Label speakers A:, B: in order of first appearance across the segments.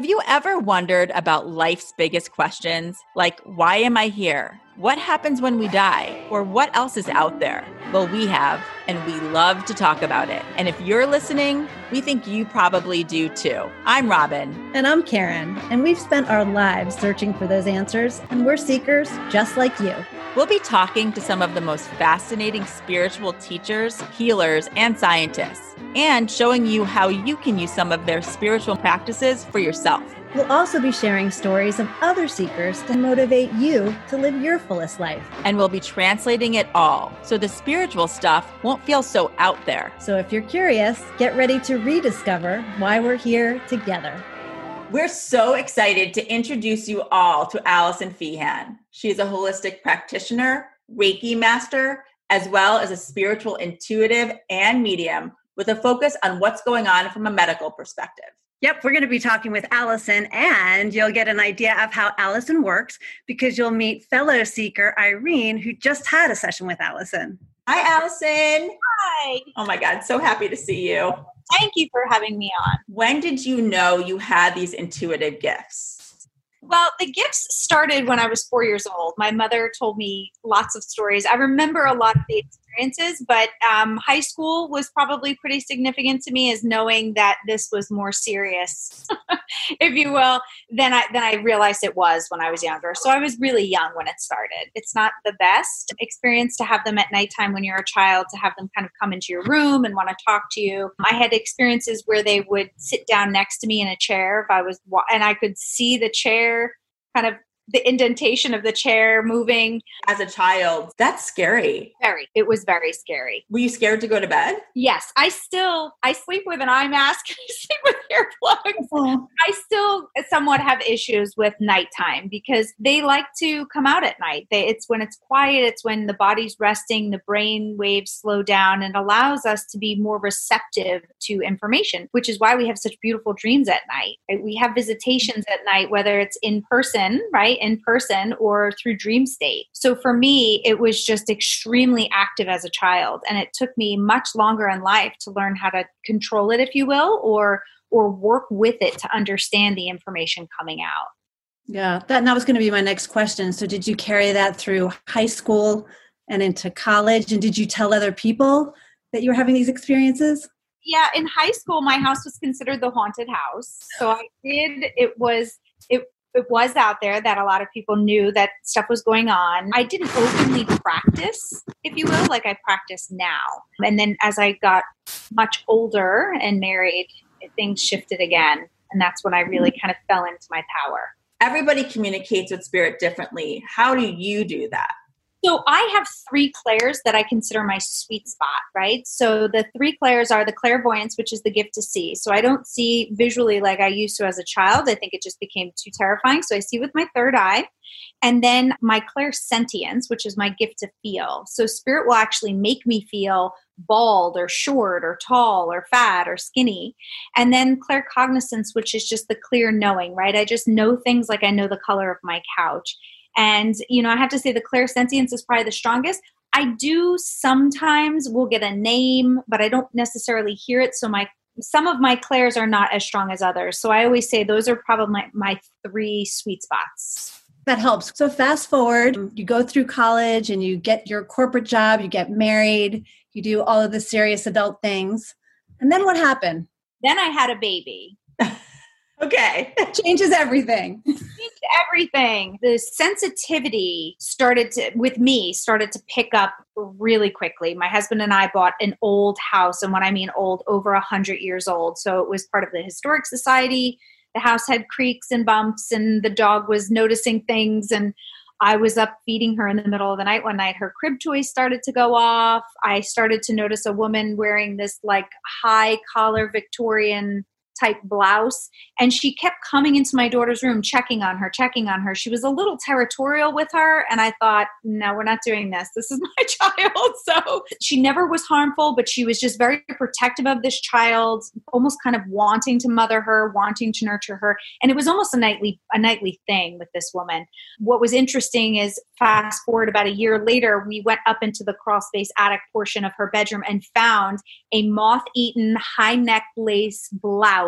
A: Have you ever wondered about life's biggest questions? Like, why am I here? What happens when we die? Or what else is out there? Well, we have, and we love to talk about it. And if you're listening, we think you probably do too. I'm Robyn.
B: And I'm Karen. And we've spent our lives searching for those answers, and we're seekers just like you.
A: We'll be talking to some of the most fascinating spiritual teachers, healers, and scientists, and showing you how you can use some of their spiritual practices for yourself.
B: We'll also be sharing stories of other seekers to motivate you to live your fullest life.
A: And we'll be translating it all so the spiritual stuff won't feel so out there.
B: So if you're curious, get ready to rediscover why we're here together.
A: We're so excited to introduce you all to Allison Feehan. She is a holistic practitioner, Reiki master, as well as a spiritual intuitive and medium with a focus on what's going on from a medical perspective.
B: Yep, we're going to be talking with Allison, and you'll get an idea of how Allison works because you'll meet fellow seeker Irene, who just had a session with Allison.
A: Hi, Allison.
C: Hi.
A: Oh my God, so happy to see you.
C: Thank you for having me on.
A: When did you know you had these intuitive gifts?
C: Well, the gifts started when I was four years old. My mother told me lots of stories. I remember a lot of the experiences, but um, high school was probably pretty significant to me as knowing that this was more serious, if you will, than I than I realized it was when I was younger. So I was really young when it started. It's not the best experience to have them at nighttime when you're a child, to have them kind of come into your room and want to talk to you. I had experiences where they would sit down next to me in a chair if I was, and I could see the chair kind of the indentation of the chair moving.
A: As a child, that's scary.
C: Very. It was very scary.
A: Were you scared to go to bed?
C: Yes. I still I sleep with an eye mask I sleep with earplugs. Oh. I still somewhat have issues with nighttime because they like to come out at night. They, it's when it's quiet, it's when the body's resting, the brain waves slow down and allows us to be more receptive to information, which is why we have such beautiful dreams at night. We have visitations at night, whether it's in person, right? In person or through dream state. So for me, it was just extremely active as a child. And it took me much longer in life to learn how to control it, if you will, or or work with it to understand the information coming out.
B: Yeah, that, that was going to be my next question. So did you carry that through high school and into college? And did you tell other people that you were having these experiences?
C: Yeah, in high school, my house was considered the haunted house. So I did, it was, it it was out there that a lot of people knew that stuff was going on. I didn't openly practice, if you will, like I practice now. And then as I got much older and married, things shifted again. And that's when I really kind of fell into my power.
A: Everybody communicates with spirit differently. How do you do that?
C: So I have three clairs that I consider my sweet spot, right? So the three clairs are the clairvoyance, which is the gift to see. So I don't see visually like I used to as a child. I think it just became too terrifying. So I see with my third eye. And then my clairsentience, which is my gift to feel. So spirit will actually make me feel bald or short or tall or fat or skinny. And then claircognizance, which is just the clear knowing, right? I just know things like I know the color of my couch. And, you know, I have to say the clairsentience is probably the strongest. I do sometimes will get a name, but I don't necessarily hear it. So my some of my clairs are not as strong as others. So I always say those are probably my, my three sweet spots.
B: That helps. So fast forward, you go through college and you get your corporate job, you get married, you do all of the serious adult things. And then what happened?
C: Then I had a baby.
A: Okay.
B: Changes everything.
C: Everything. The sensitivity started to, with me, started to pick up really quickly. My husband and I bought an old house. And when I mean old, over a hundred years old. So it was part of the historic society. The house had creaks and bumps and the dog was noticing things. And I was up feeding her in the middle of the night one night. Her crib toys started to go off. I started to notice a woman wearing this like high collar Victorian type blouse. And she kept coming into my daughter's room, checking on her, checking on her. She was a little territorial with her. And I thought, no, we're not doing this. This is my child. So she never was harmful, but she was just very protective of this child, almost kind of wanting to mother her, wanting to nurture her. And it was almost a nightly, a nightly thing with this woman. What was interesting is fast forward about a year later, we went up into the crawl space attic portion of her bedroom and found a moth eaten high neck lace blouse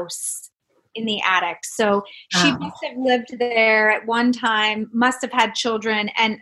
C: in the attic. So she
B: Oh.
C: must have lived there at one time, must have had children, and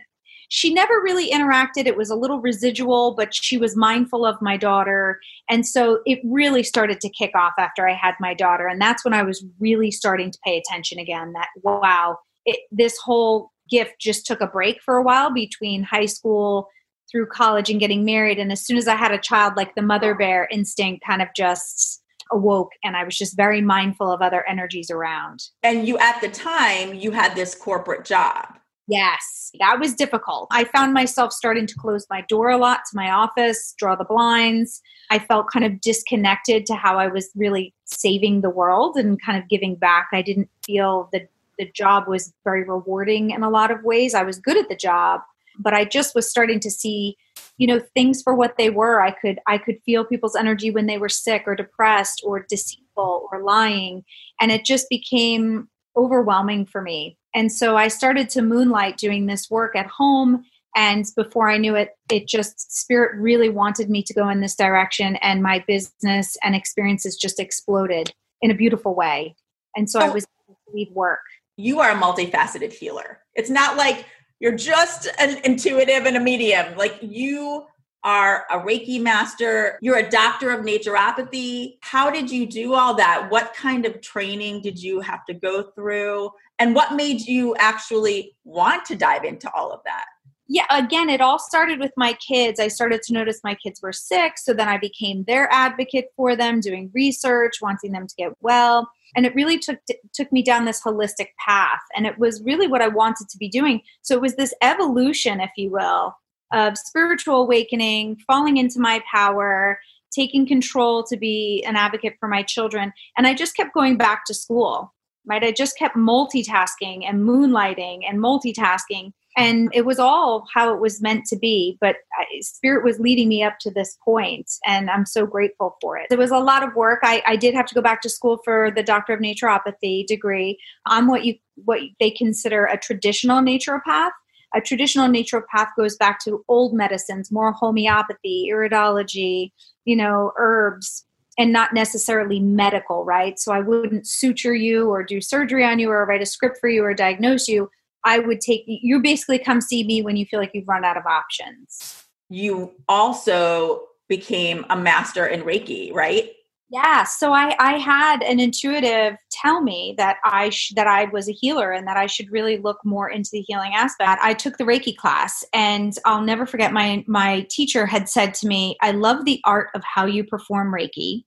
C: she never really interacted. It was a little residual, but she was mindful of my daughter. And so it really started to kick off after I had my daughter. And that's when I was really starting to pay attention again that, wow, it, this whole gift just took a break for a while between high school through college and getting married. And as soon as I had a child, like the mother bear instinct kind of just awoke. And I was just very mindful of other energies around.
A: And you, at the time, you had this corporate job.
C: Yes, that was difficult. I found myself starting to close my door a lot to my office, draw the blinds. I felt kind of disconnected to how I was really saving the world and kind of giving back. I didn't feel that the job was very rewarding in a lot of ways. I was good at the job, but I just was starting to see, you know, things for what they were. I could I could feel people's energy when they were sick or depressed or deceitful or lying, and it just became overwhelming for me. And so I started to moonlight doing this work at home. And before I knew it, it just, spirit really wanted me to go in this direction. And my business and experiences just exploded in a beautiful way. And so I was able to leave work.
A: You are a multifaceted healer. It's not like you're just an intuitive and a medium. Like you are a Reiki master, you're a doctor of naturopathy. How did you do all that? What kind of training did you have to go through? And what made you actually want to dive into all of that?
C: Yeah, again, it all started with my kids. I started to notice my kids were sick. So then I became their advocate for them, doing research, wanting them to get well. And it really took took me down this holistic path. And it was really what I wanted to be doing. So it was this evolution, if you will, of spiritual awakening, falling into my power, taking control to be an advocate for my children. And I just kept going back to school, right? I just kept multitasking and moonlighting and multitasking. And it was all how it was meant to be. But Spirit was leading me up to this point, and I'm so grateful for it. It was a lot of work. I, I did have to go back to school for the Doctor of Naturopathy degree. I'm what you what they consider a traditional naturopath a traditional naturopath goes back to old medicines, more homeopathy, iridology, you know, herbs, and not necessarily medical, right? So I wouldn't suture you or do surgery on you or write a script for you or diagnose you. I would take you basically come see me when you feel like you've run out of options.
A: You also became a master in Reiki, right?
C: Yeah, so I, I had an intuitive tell me that I sh- that I was a healer and that I should really look more into the healing aspect. I took the Reiki class, and I'll never forget my my teacher had said to me, "I love the art of how you perform Reiki.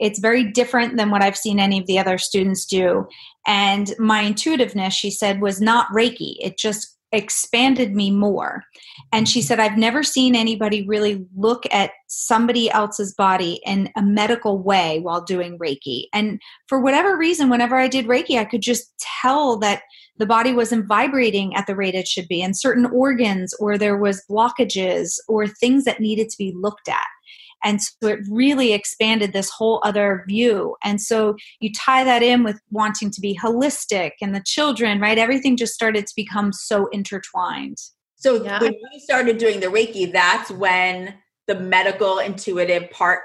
C: It's very different than what I've seen any of the other students do." And my intuitiveness, she said, was not Reiki. It just expanded me more. And she said, I've never seen anybody really look at somebody else's body in a medical way while doing Reiki. And for whatever reason, whenever I did Reiki, I could just tell that the body wasn't vibrating at the rate it should be, and certain organs, or there was blockages, or things that needed to be looked at. And so it really expanded this whole other view. And so you tie that in with wanting to be holistic and the children, right? Everything just started to become so intertwined.
A: So
B: Yeah.
A: when you started doing the Reiki, that's when the medical intuitive part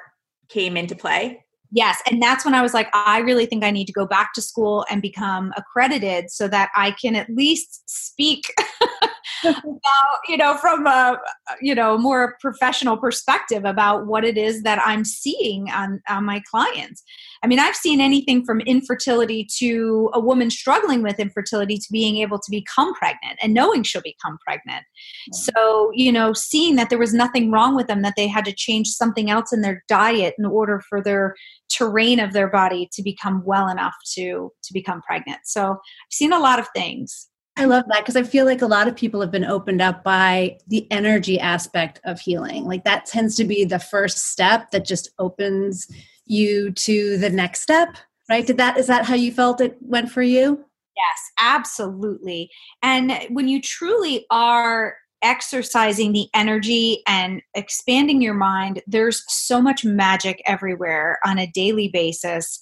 A: came into play.
C: Yes, and that's when I was like, I really think I need to go back to school and become accredited so that I can at least speak about, you know, from a you know more professional perspective about what it is that I'm seeing on, on my clients. I mean, I've seen anything from infertility to a woman struggling with infertility to being able to become pregnant and knowing she'll become pregnant. So, you know, seeing that there was nothing wrong with them, that they had to change something else in their diet in order for their terrain of their body to become well enough to to become pregnant. So, I've seen a lot of things.
B: I love that because I feel like a lot of people have been opened up by the energy aspect of healing. Like that tends to be the first step that just opens you to the next step, right? Did that is that how you felt it went for you?
C: Yes, absolutely. And when you truly are exercising the energy and expanding your mind, there's so much magic everywhere on a daily basis.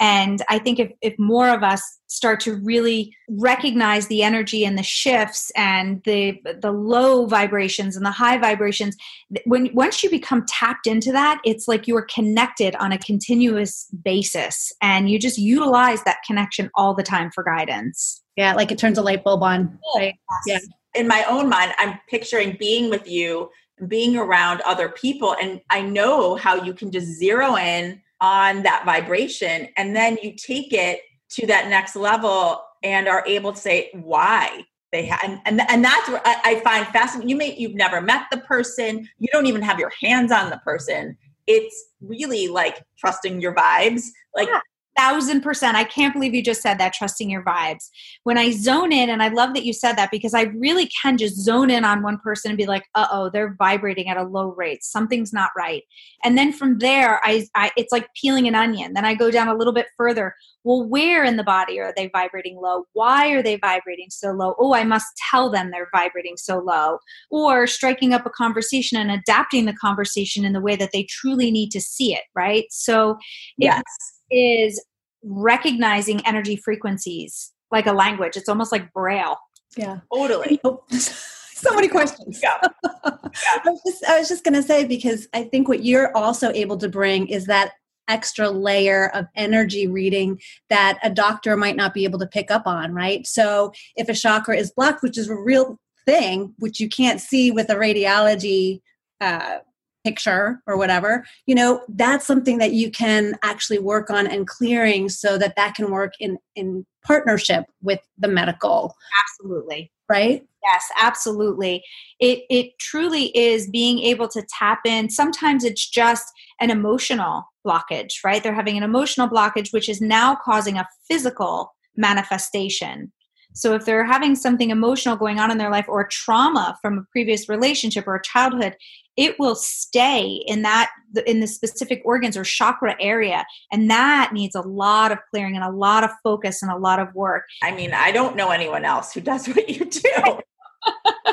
C: And I think if, if more of us start to really recognize the energy and the shifts and the the low vibrations and the high vibrations, when once you become tapped into that, it's like you are connected on a continuous basis, and you just utilize that connection all the time for guidance.
B: Yeah, like it turns a light bulb on. Right?
A: Yes. Yeah. In my own mind, I'm picturing being with you, being around other people, and I know how you can just zero in on that vibration and then you take it to that next level and are able to say why they have and, and, and that's what I, I find fascinating you may you've never met the person you don't even have your hands on the person. It's really like trusting your vibes like
C: yeah thousand percent. I can't believe you just said that, trusting your vibes. When I zone in, and I love that you said that because I really can just zone in on one person and be like, uh oh, they're vibrating at a low rate. Something's not right. And then from there, I, I it's like peeling an onion. Then I go down a little bit further. Well, where in the body are they vibrating low? Why are they vibrating so low? Oh, I must tell them they're vibrating so low. Or striking up a conversation and adapting the conversation in the way that they truly need to see it, right? So, yes is recognizing energy frequencies like a language. It's almost like braille.
B: Yeah.
A: Totally.
B: so many questions. Yeah. yeah. I was just, I was just going to say, because I think what you're also able to bring is that extra layer of energy reading that a doctor might not be able to pick up on, right? So if a chakra is blocked, which is a real thing, which you can't see with a radiology uh, picture or whatever you know that's something that you can actually work on and clearing so that that can work in in partnership with the medical.
C: Absolutely.
B: Right?
C: Yes absolutely. It it truly is being able to tap in. Sometimes it's just an emotional blockage right? They're having an emotional blockage which is now causing a physical manifestation so if they're having something emotional going on in their life or trauma from a previous relationship or childhood, it will stay in that in the specific organs or chakra area. And that needs a lot of clearing and a lot of focus and a lot of work.
A: I mean i don't know anyone else who does what you do.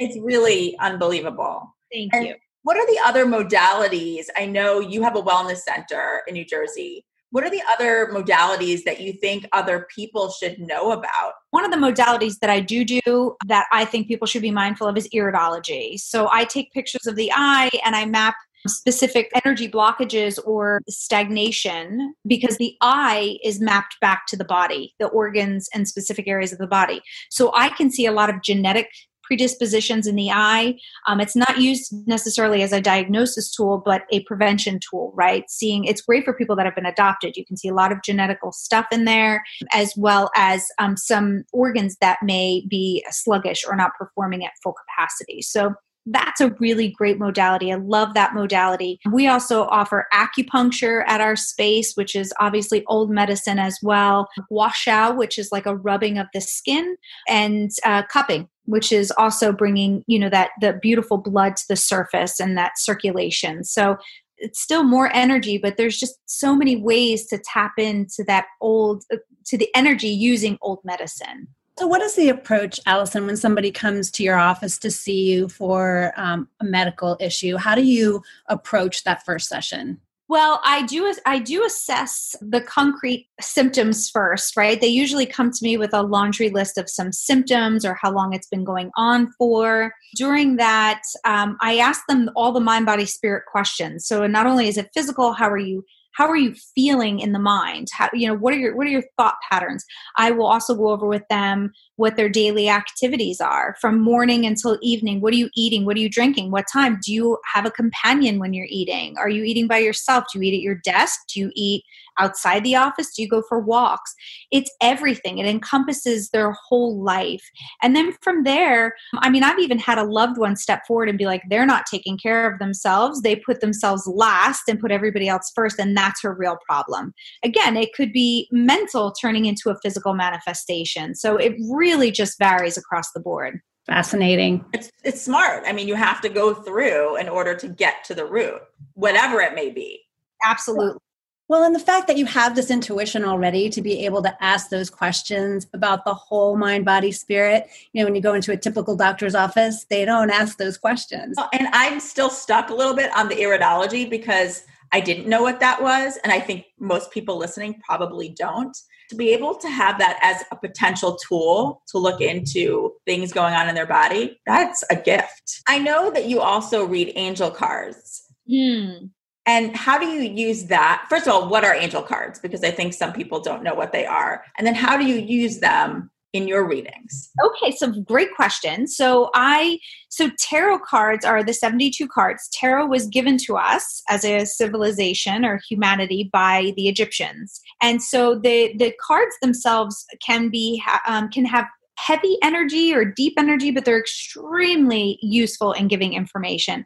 A: It's really unbelievable.
C: Thank and you.
A: what are the other modalities? I know you have a wellness center in new jersey what are the other modalities that you think other people should know about?
C: One of the modalities that I do do that I think people should be mindful of is iridology. So I take pictures of the eye and I map specific energy blockages or stagnation because the eye is mapped back to the body, the organs and specific areas of the body. So I can see a lot of genetic predispositions in the eye. Um, it's not used necessarily as a diagnosis tool, but a prevention tool, right? Seeing it's great for people that have been adopted. You can see a lot of genetical stuff in there, as well as um, some organs that may be sluggish or not performing at full capacity. So that's a really great modality. I love that modality. We also offer acupuncture at our space, which is obviously old medicine as well. Gua sha, which is like a rubbing of the skin, and uh, cupping, which is also bringing you know that the beautiful blood to the surface and that circulation. So it's still more energy, but there's just so many ways to tap into that old uh, to the energy using old medicine.
B: So, what is the approach, Allison, when somebody comes to your office to see you for um, a medical issue? How do you approach that first session?
C: Well, I do I do assess the concrete symptoms first, right? They usually come to me with a laundry list of some symptoms or how long it's been going on for. During that, um, I ask them all the mind, body, spirit questions. So not only is it physical, how are you how are you feeling in the mind? How you know what are your what are your thought patterns? I will also go over with them what their daily activities are from morning until evening what are you eating what are you drinking what time do you have a companion when you're eating are you eating by yourself do you eat at your desk do you eat outside the office? Do you go for walks? It's everything. It encompasses their whole life. And then from there, I mean, I've even had a loved one step forward and be like, they're not taking care of themselves. They put themselves last and put everybody else first. And that's her real problem. Again, it could be mental turning into a physical manifestation. So it really just varies across the board.
B: Fascinating.
A: It's it's smart. I mean, you have to go through in order to get to the root, whatever it may be.
C: Absolutely.
B: Well, and the fact that you have this intuition already to be able to ask those questions about the whole mind, body, spirit. You know, when you go into a typical doctor's office, they don't ask those questions.
A: And I'm still stuck a little bit on the iridology because I didn't know what that was. And I think most people listening probably don't. To be able to have that as a potential tool to look into things going on in their body, that's a gift. I know that you also read angel cards.
C: Hmm.
A: And how do you use that? First of all, what are angel cards? Because I think some people don't know what they are. And then how do you use them in your readings?
C: Okay, so great question. So I so tarot cards are the 72 cards. Tarot was given to us as a civilization or humanity by the Egyptians. And so the the cards themselves can be um, can have heavy energy or deep energy, but they're extremely useful in giving information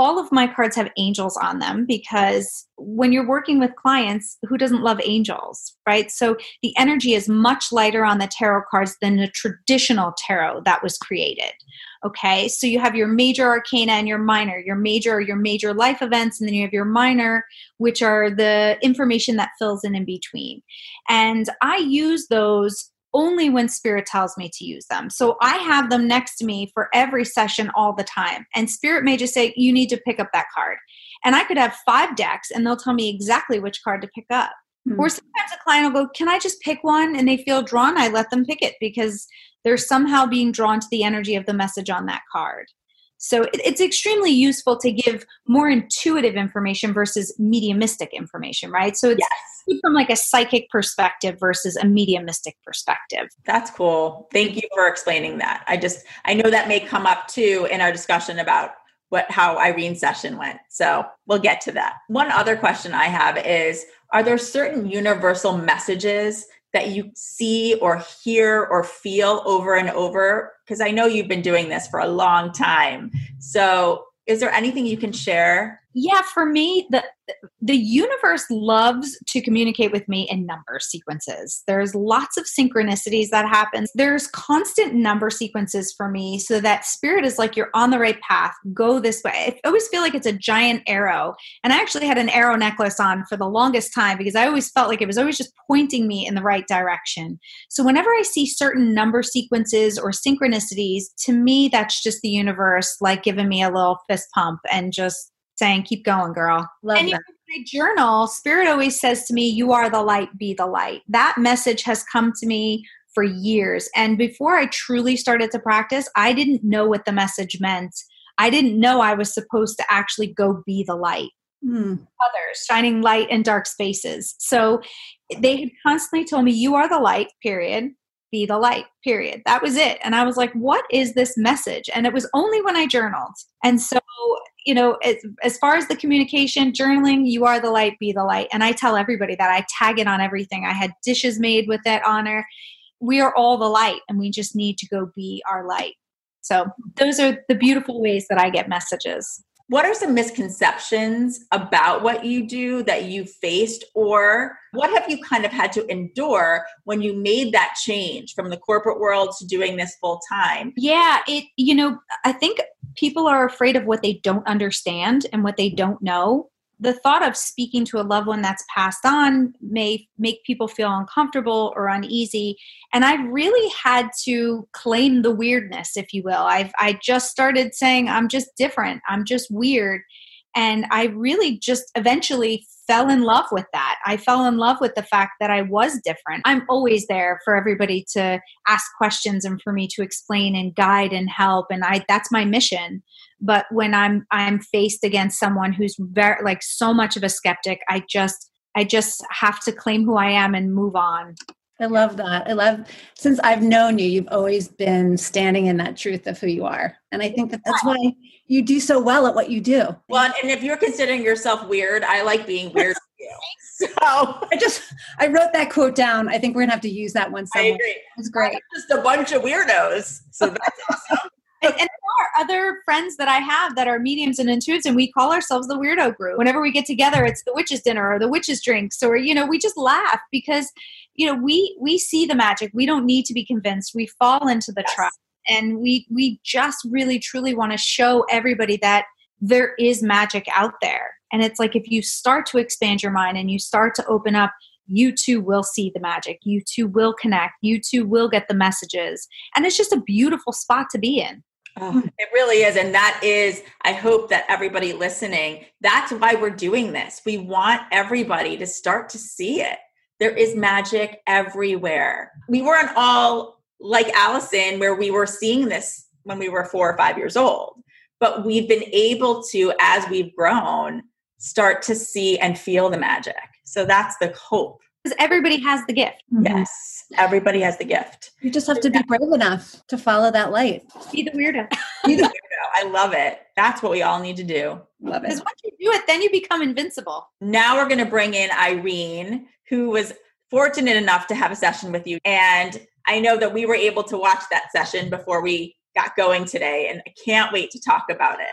C: all of my cards have angels on them because when you're working with clients, who doesn't love angels, right? So the energy is much lighter on the tarot cards than the traditional tarot that was created. Okay, so you have your major arcana and your minor. Your major your major life events, and then you have your minor, which are the information that fills in in between. And I use those only when spirit tells me to use them. So I have them next to me for every session all the time. And spirit may just say, you need to pick up that card. And I could have five decks and they'll tell me exactly which card to pick up. Mm-hmm. Or sometimes a client will go, Can I just pick one? And they feel drawn. I let them pick it because they're somehow being drawn to the energy of the message on that card. So it, it's extremely useful to give more intuitive information versus mediumistic information, right? So it's yes. from like a psychic perspective versus a mediumistic perspective.
A: That's cool. Thank you for explaining that. I just I know that may come up too in our discussion about what how Irene's session went. So we'll get to that. One other question I have is are there certain universal messages that you see or hear or feel over and over? Because I know you've been doing this for a long time. So, is there anything you can share
C: yeah for me the the universe loves to communicate with me in number sequences. There's lots of synchronicities that happens there's constant number sequences for me so that spirit is like you're on the right path. Go this way. I always feel like it's a giant arrow. And i actually had an arrow necklace on for the longest time because i always felt like it was always just pointing me in the right direction. So whenever i see certain number sequences or synchronicities to me that's just the universe like giving me a little fist pump and just saying, keep going, girl.
B: Love
C: and
B: that.
C: my journal, Spirit always says to me, you are the light, be the light. That message has come to me for years. And before I truly started to practice, I didn't know what the message meant. I didn't know I was supposed to actually go be the light. Hmm. Others shining light in dark spaces. So they had constantly told me, You are the light, period be the light period. That was it. And i was like what is this message? And it was only when i journaled. And so you know as, as far as the communication journaling you are the light be the light. And i tell everybody that. I tag it on everything. I had dishes made with that honor we are all the light and we just need to go be our light. So those are the beautiful ways that i get messages
A: what are some misconceptions about what you do that you faced? Or what have you kind of had to endure when you made that change from the corporate world to doing this full time?
C: Yeah it you know i think people are afraid of what they don't understand and what they don't know the thought of speaking to a loved one that's passed on may make people feel uncomfortable or uneasy. And i've really had to claim the weirdness if you will. I've i just started saying i'm just different. I'm just weird. And i really just eventually fell in love with that. I fell in love with the fact that i was different. I'm always there for everybody to ask questions and for me to explain and guide and help and i that's my mission. But when i'm i'm faced against someone who's very like so much of a skeptic i just i just have to claim who i am and move on
B: I love that. I love since I've known you, you've always been standing in that truth of who you are. And I think that that's why you do so well at what you do.
A: Well, and if you're considering yourself weird, I like being weird
B: So I just I wrote that quote down. I think we're gonna have to use that one somewhere.
A: I agree.
B: It's great.
A: just a bunch of weirdos. So that's awesome.
C: And, and, there are other friends that I have that are mediums and intuitives, and we call ourselves the weirdo group. Whenever we get together, it's the witches' dinner or the witches' drinks, or you know, we just laugh because you know we we see the magic. We don't need to be convinced. We fall into the yes. trap, and we we just really truly want to show everybody that there is magic out there. And it's like if you start to expand your mind and you start to open up you too will see the magic. You too will connect. You too will get the messages. And it's just a beautiful spot to be in.
A: Oh, hmm. it really is. And that is, I hope that everybody listening, that's why we're doing this. We want everybody to start to see it. There is magic everywhere. We weren't all like Allison, where we were seeing this when we were four or five years old, but we've been able to, as we've grown, start to see and feel the magic. So that's the hope.
C: Because everybody has the gift.
B: Mhm.
A: Yes, everybody has the gift.
B: You just have to be brave enough to follow that light.
C: Be the weirdo.
A: Be the weirdo. I love it. That's what we all need to do.
B: Love it.
C: Because once you do it, then you become invincible.
A: Now we're going to bring in Irene, who was fortunate enough to have a session with you. And I know that we were able to watch that session before we got going today, and I can't wait to talk about it.